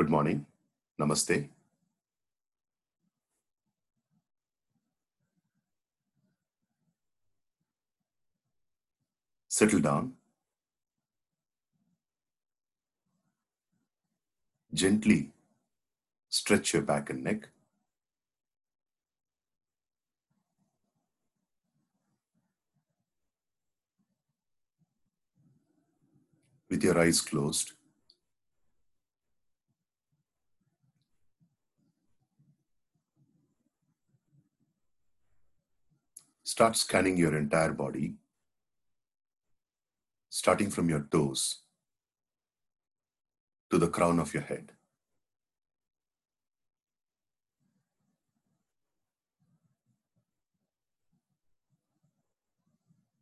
Good morning. Namaste. Settle down. Gently stretch your back and neck. With your eyes closed, start scanning your entire body, starting from your toes to the crown of your head.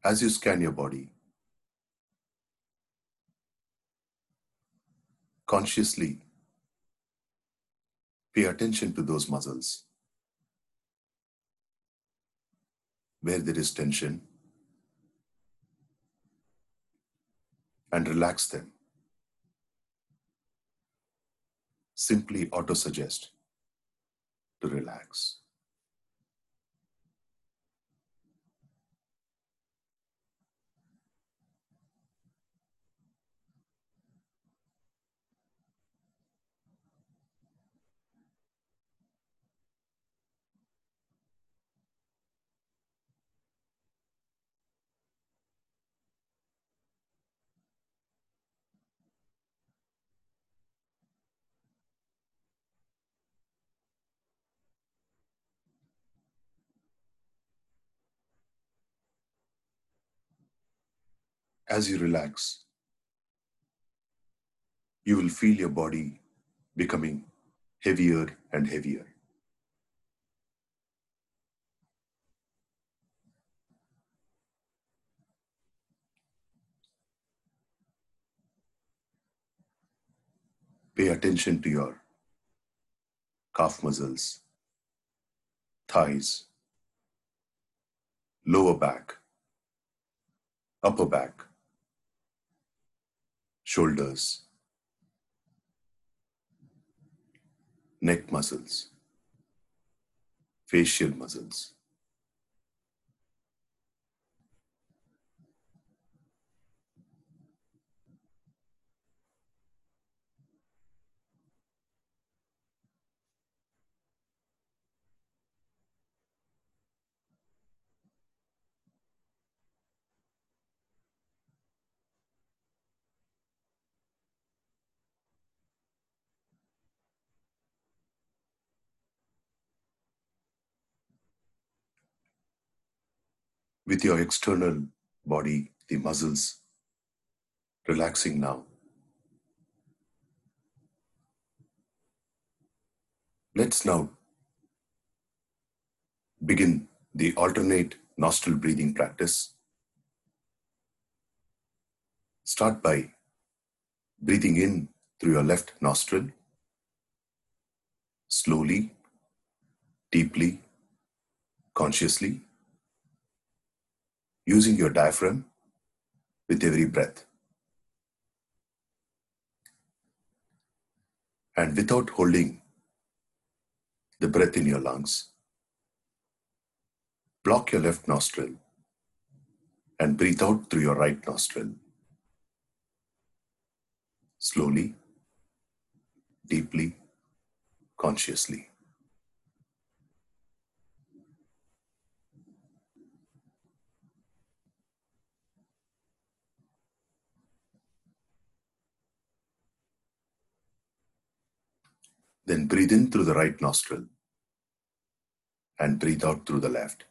As you scan your body, consciously pay attention to those muscles where there is tension and relax them. Simply auto suggest to relax. As you relax, you will feel your body becoming heavier and heavier. Pay attention to your calf muscles, thighs, lower back, upper back, shoulders, neck muscles, facial muscles. With your external body, the muscles relaxing now. Let's now begin the alternate nostril breathing practice. Start by breathing in through your left nostril, slowly, deeply, consciously using your diaphragm with every breath. And without holding the breath in your lungs, block your left nostril and breathe out through your right nostril. Slowly, deeply, consciously. Then breathe in through the right nostril and breathe out through the left.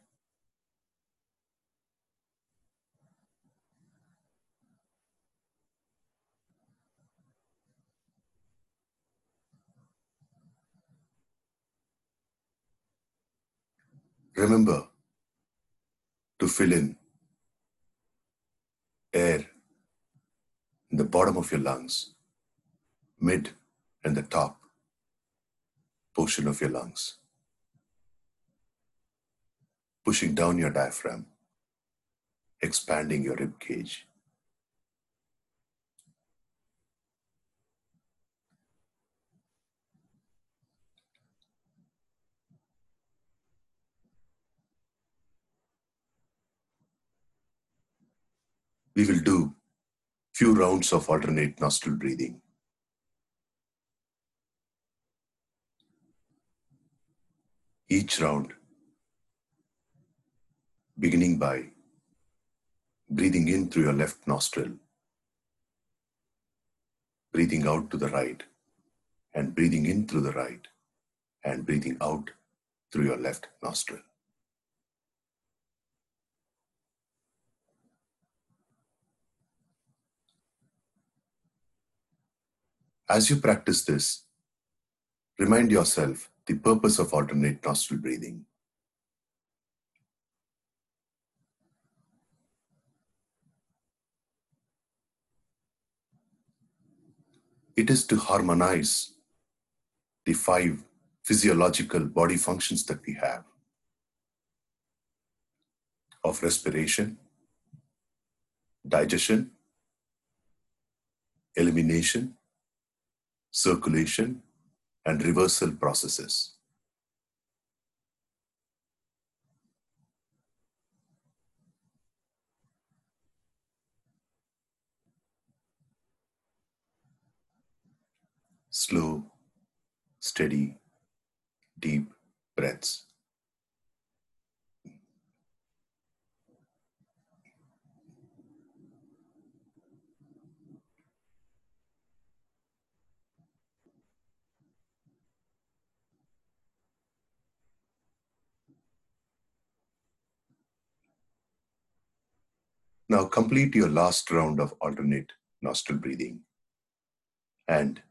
Remember to fill in air in the bottom of your lungs, mid and the top portion of your lungs, pushing down your diaphragm, expanding your rib cage. We will do few rounds of alternate nostril breathing. Each round beginning by breathing in through your left nostril, breathing out to the right, and breathing in through the right, and breathing out through your left nostril. As you practice this, remind yourself the purpose of alternate nostril breathing. It is to harmonize the five physiological body functions that we have of respiration, digestion, elimination, circulation, and reversal processes. Slow, steady, deep breaths. Now complete your last round of alternate nostril breathing. And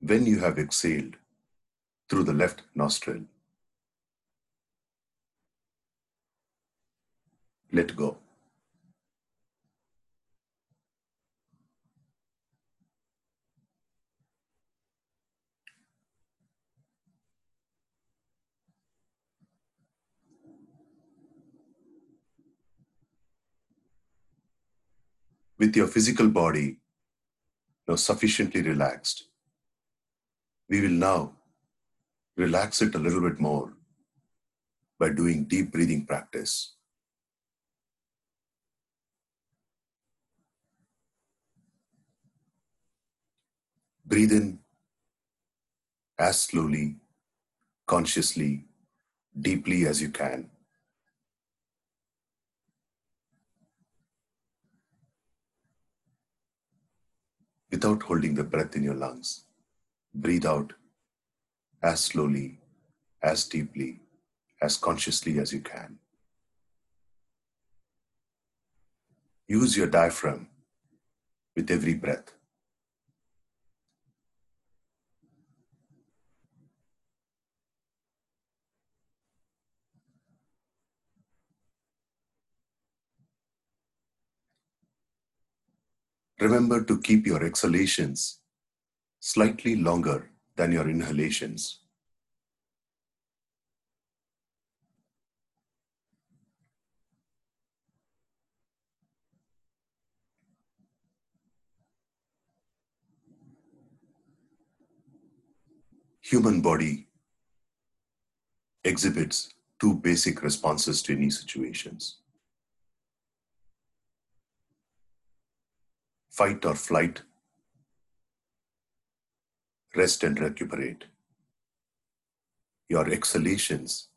when you have exhaled through the left nostril, let go. With your physical body sufficiently relaxed, we will now relax it a little bit more by doing deep breathing practice. Breathe in as slowly, consciously, deeply as you can. Without holding the breath in your lungs. Breathe out as slowly, as deeply, as consciously as you can. Use your diaphragm with every breath. Remember to keep your exhalations slightly longer than your inhalations. Human body exhibits two basic responses to any situations. Fight or flight, rest and recuperate. Your exhalations,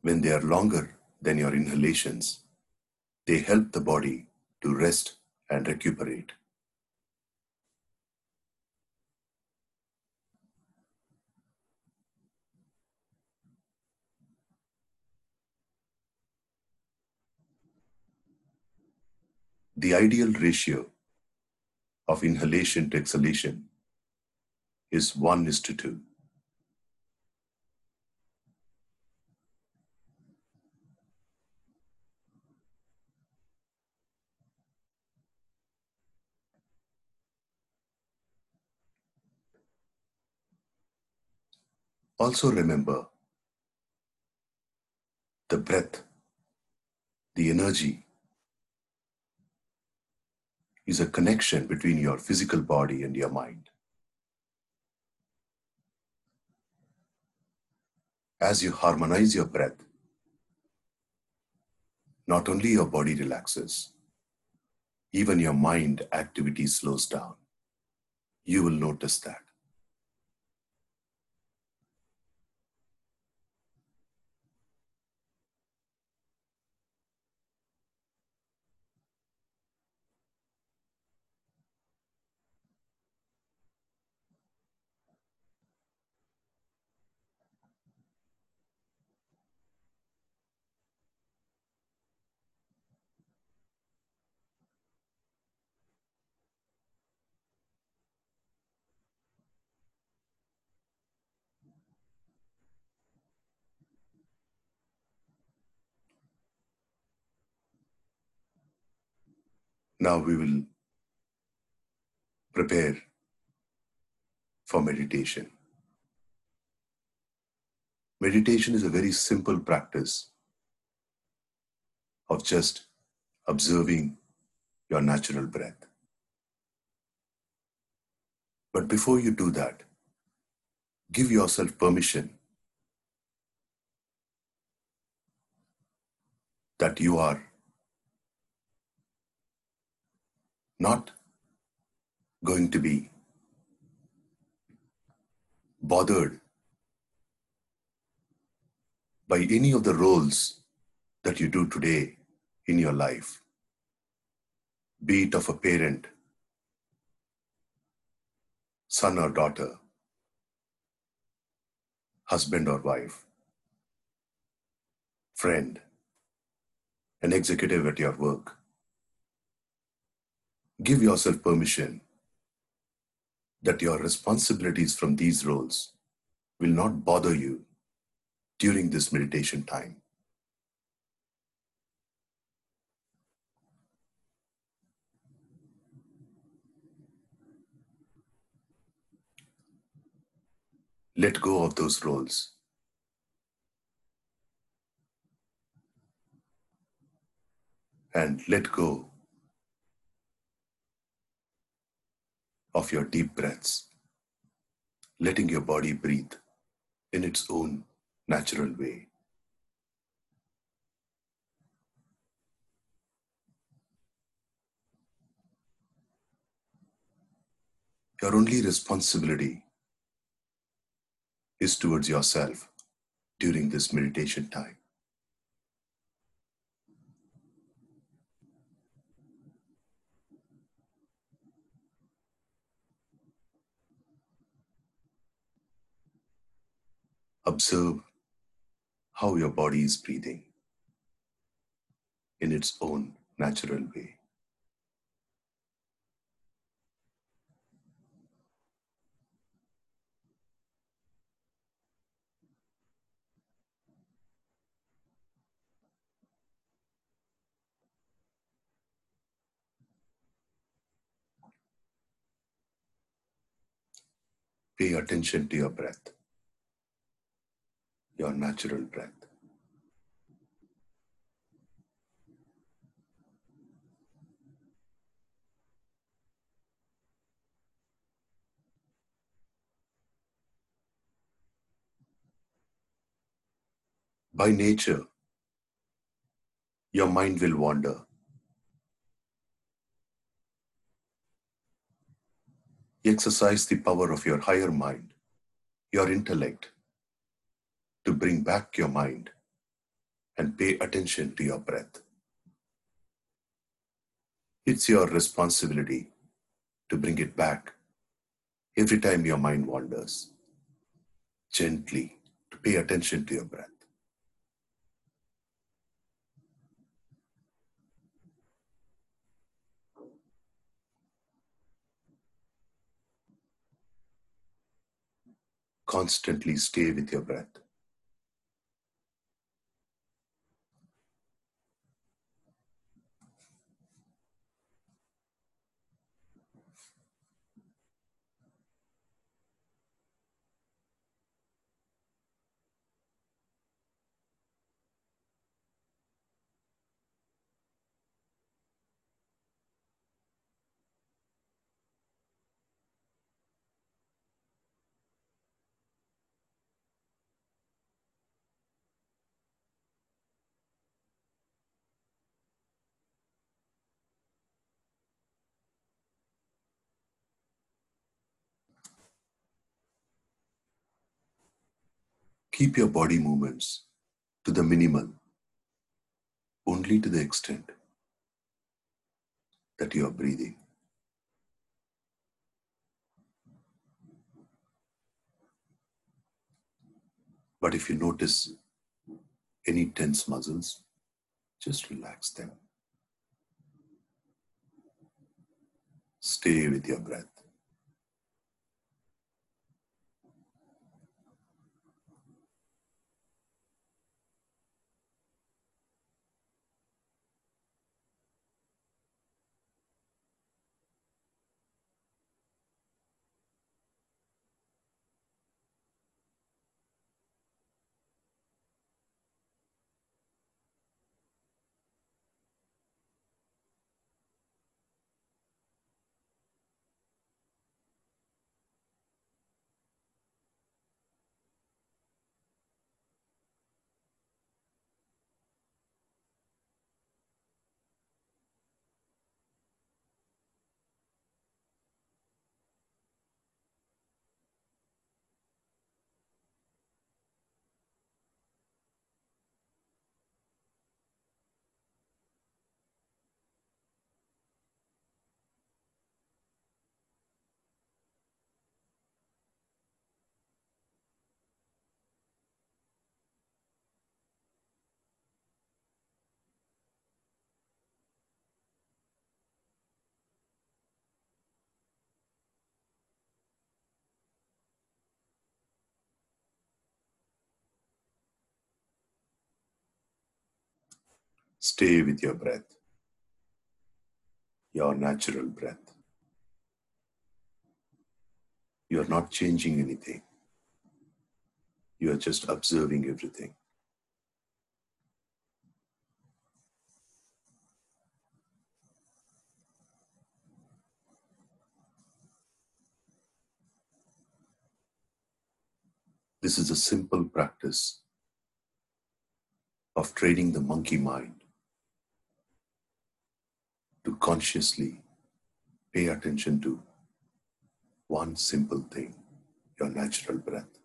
when they are longer than your inhalations, they help the body to rest and recuperate. The ideal ratio of inhalation to exhalation is 1 is to 2. Also remember the breath, the energy is a connection between your physical body and your mind. As you harmonize your breath, not only your body relaxes, even your mind activity slows down. You will notice that. Now we will prepare for meditation. Meditation is a very simple practice of just observing your natural breath. But before you do that, give yourself permission that you are not going to be bothered by any of the roles that you do today in your life, be it of a parent, son or daughter, husband or wife, friend, an executive at your work give yourself permission that your responsibilities from these roles will not bother you during this meditation time. Let go of those roles. And let go of your deep breaths, letting your body breathe in its own natural way. Your only responsibility is towards yourself during this meditation time. Observe how your body is breathing in its own natural way. Pay attention to your breath your natural breath. By nature, your mind will wander. Exercise the power of your higher mind, your intellect, to bring back your mind and pay attention to your breath. It's your responsibility to bring it back every time your mind wanders. Gently to pay attention to your breath. Constantly stay with your breath. Keep your body movements to the minimal, only to the extent that you are breathing. But if you notice any tense muscles, just relax them. Stay with your breath. Stay with your breath, your natural breath. You are not changing anything. You are just observing everything. This is a simple practice of training the monkey mind to consciously pay attention to one simple thing your natural breath.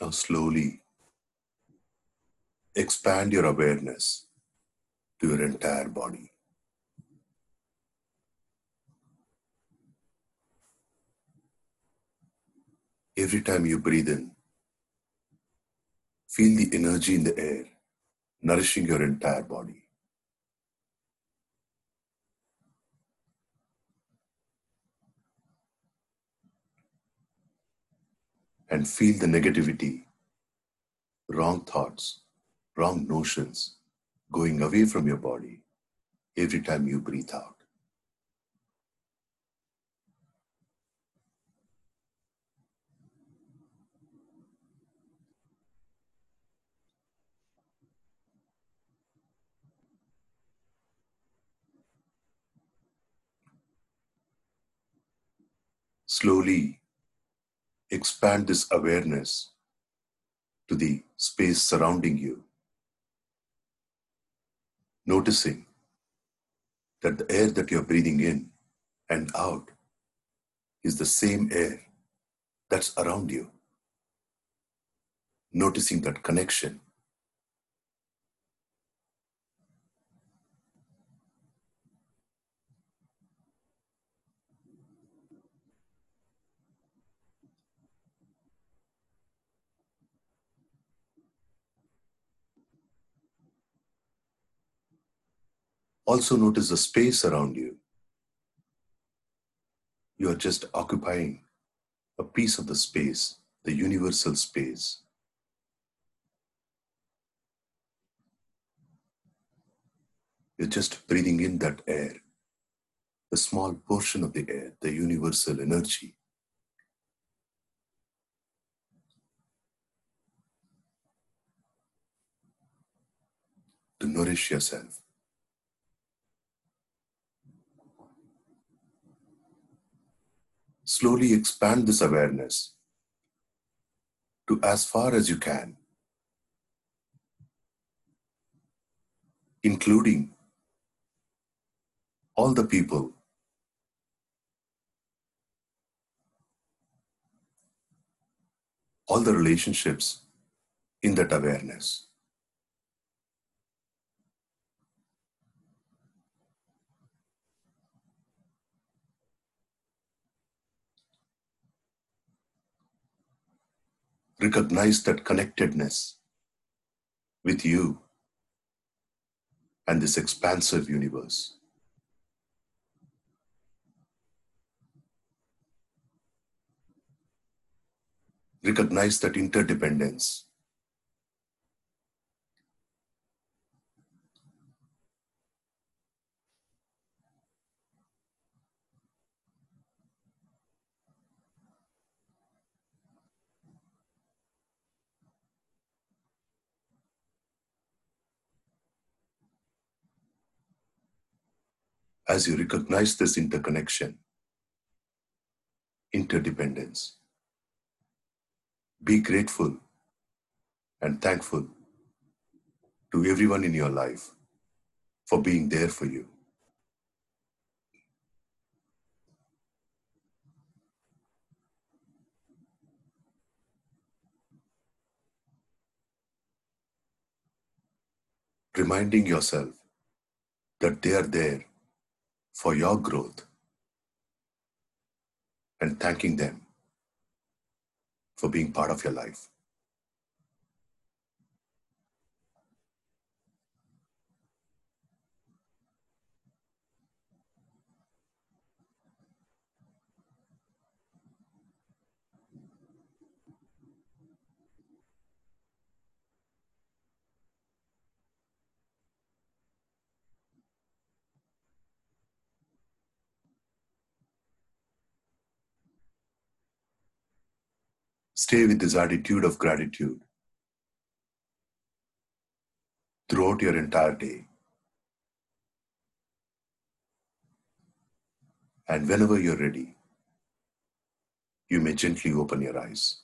Now, slowly expand your awareness to your entire body. Every time you breathe in, feel the energy in the air nourishing your entire body. And feel the negativity, wrong thoughts, wrong notions going away from your body every time you breathe out. Slowly expand this awareness to the space surrounding you, noticing that the air that you're breathing in and out is the same air that's around you. Noticing that connection. Also, notice the space around you. You are just occupying a piece of the space, the universal space. You're just breathing in that air, the small portion of the air, the universal energy. To nourish yourself. Slowly expand this awareness to as far as you can, including all the people all the relationships in that awareness. Recognize that connectedness with you and this expansive universe. Recognize that interdependence. As you recognize this interconnection, interdependence, be grateful and thankful to everyone in your life for being there for you. Reminding yourself that they are there for your growth and thanking them for being part of your life. Stay with this attitude of gratitude throughout your entire day. And whenever you're ready, you may gently open your eyes.